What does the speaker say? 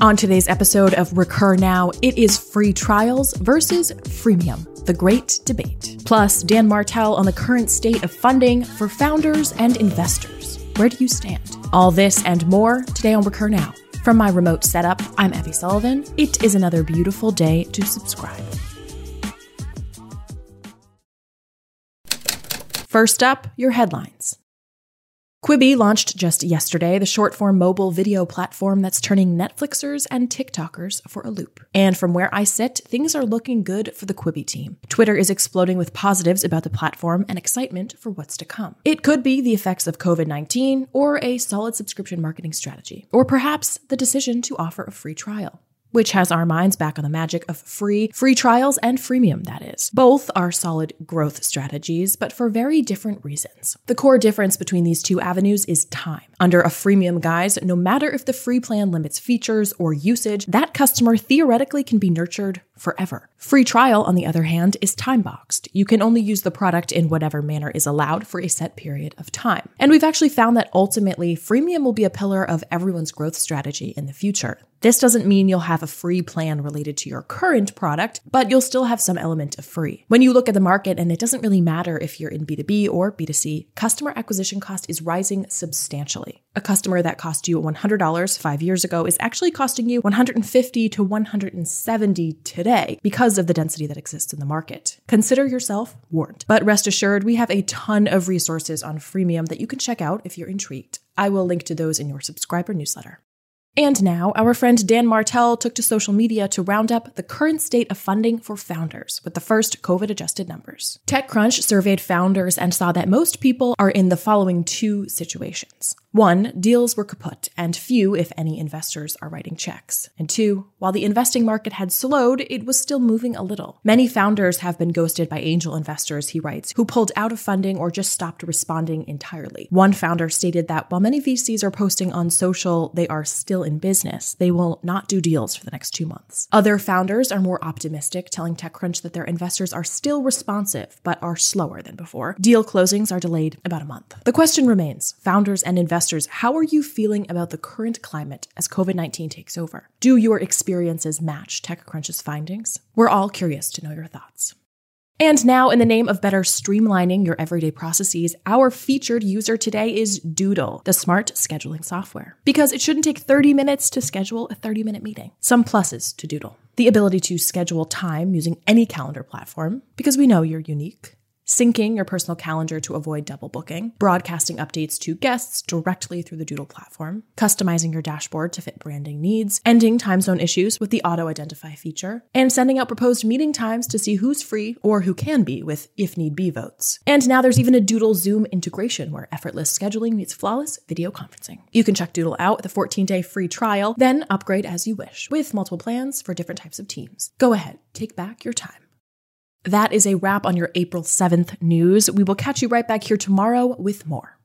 On today's episode of Recur Now, it is free trials versus freemium, the great debate. Plus, Dan Martell on the current state of funding for founders and investors. Where do you stand? All this and more today on Recur Now. From my remote setup, I'm Evie Sullivan. It is another beautiful day to subscribe. First up, your headlines. Quibi launched just yesterday, the short form mobile video platform that's turning Netflixers and TikTokers for a loop. And from where I sit, things are looking good for the Quibi team. Twitter is exploding with positives about the platform and excitement for what's to come. It could be the effects of COVID 19 or a solid subscription marketing strategy, or perhaps the decision to offer a free trial which has our minds back on the magic of free, free trials and freemium, that is. Both are solid growth strategies, but for very different reasons. The core difference between these two avenues is time. Under a freemium guise, no matter if the free plan limits features or usage, that customer theoretically can be nurtured forever. Free trial, on the other hand, is time boxed. You can only use the product in whatever manner is allowed for a set period of time. And we've actually found that ultimately, freemium will be a pillar of everyone's growth strategy in the future. This doesn't mean you'll have a free plan related to your current product, but you'll still have some element of free. When you look at the market, and it doesn't really matter if you're in B2B or B2C, customer acquisition cost is rising substantially. A customer that cost you $100 five years ago is actually costing you 150 to 170 today because of the density that exists in the market. Consider yourself warned. But rest assured, we have a ton of resources on freemium that you can check out if you're intrigued. I will link to those in your subscriber newsletter. And now, our friend Dan Martell took to social media to round up the current state of funding for founders with the first COVID adjusted numbers. TechCrunch surveyed founders and saw that most people are in the following two situations. One, deals were kaput, and few, if any, investors are writing checks. And two, while the investing market had slowed, it was still moving a little. Many founders have been ghosted by angel investors, he writes, who pulled out of funding or just stopped responding entirely. One founder stated that while many VCs are posting on social they are still in business, they will not do deals for the next two months. Other founders are more optimistic, telling TechCrunch that their investors are still responsive, but are slower than before. Deal closings are delayed about a month. The question remains founders and investors investors, how are you feeling about the current climate as COVID 19 takes over? Do your experiences match TechCrunch's findings? We're all curious to know your thoughts. And now, in the name of better streamlining your everyday processes, our featured user today is Doodle, the smart scheduling software. Because it shouldn't take 30 minutes to schedule a 30 minute meeting. Some pluses to Doodle the ability to schedule time using any calendar platform, because we know you're unique syncing your personal calendar to avoid double booking, broadcasting updates to guests directly through the Doodle platform, customizing your dashboard to fit branding needs, ending time zone issues with the auto identify feature, and sending out proposed meeting times to see who's free or who can be with if need be votes. And now there's even a Doodle Zoom integration where effortless scheduling meets flawless video conferencing. You can check Doodle out with a 14 day free trial, then upgrade as you wish with multiple plans for different types of teams. Go ahead, take back your time. That is a wrap on your April 7th news. We will catch you right back here tomorrow with more.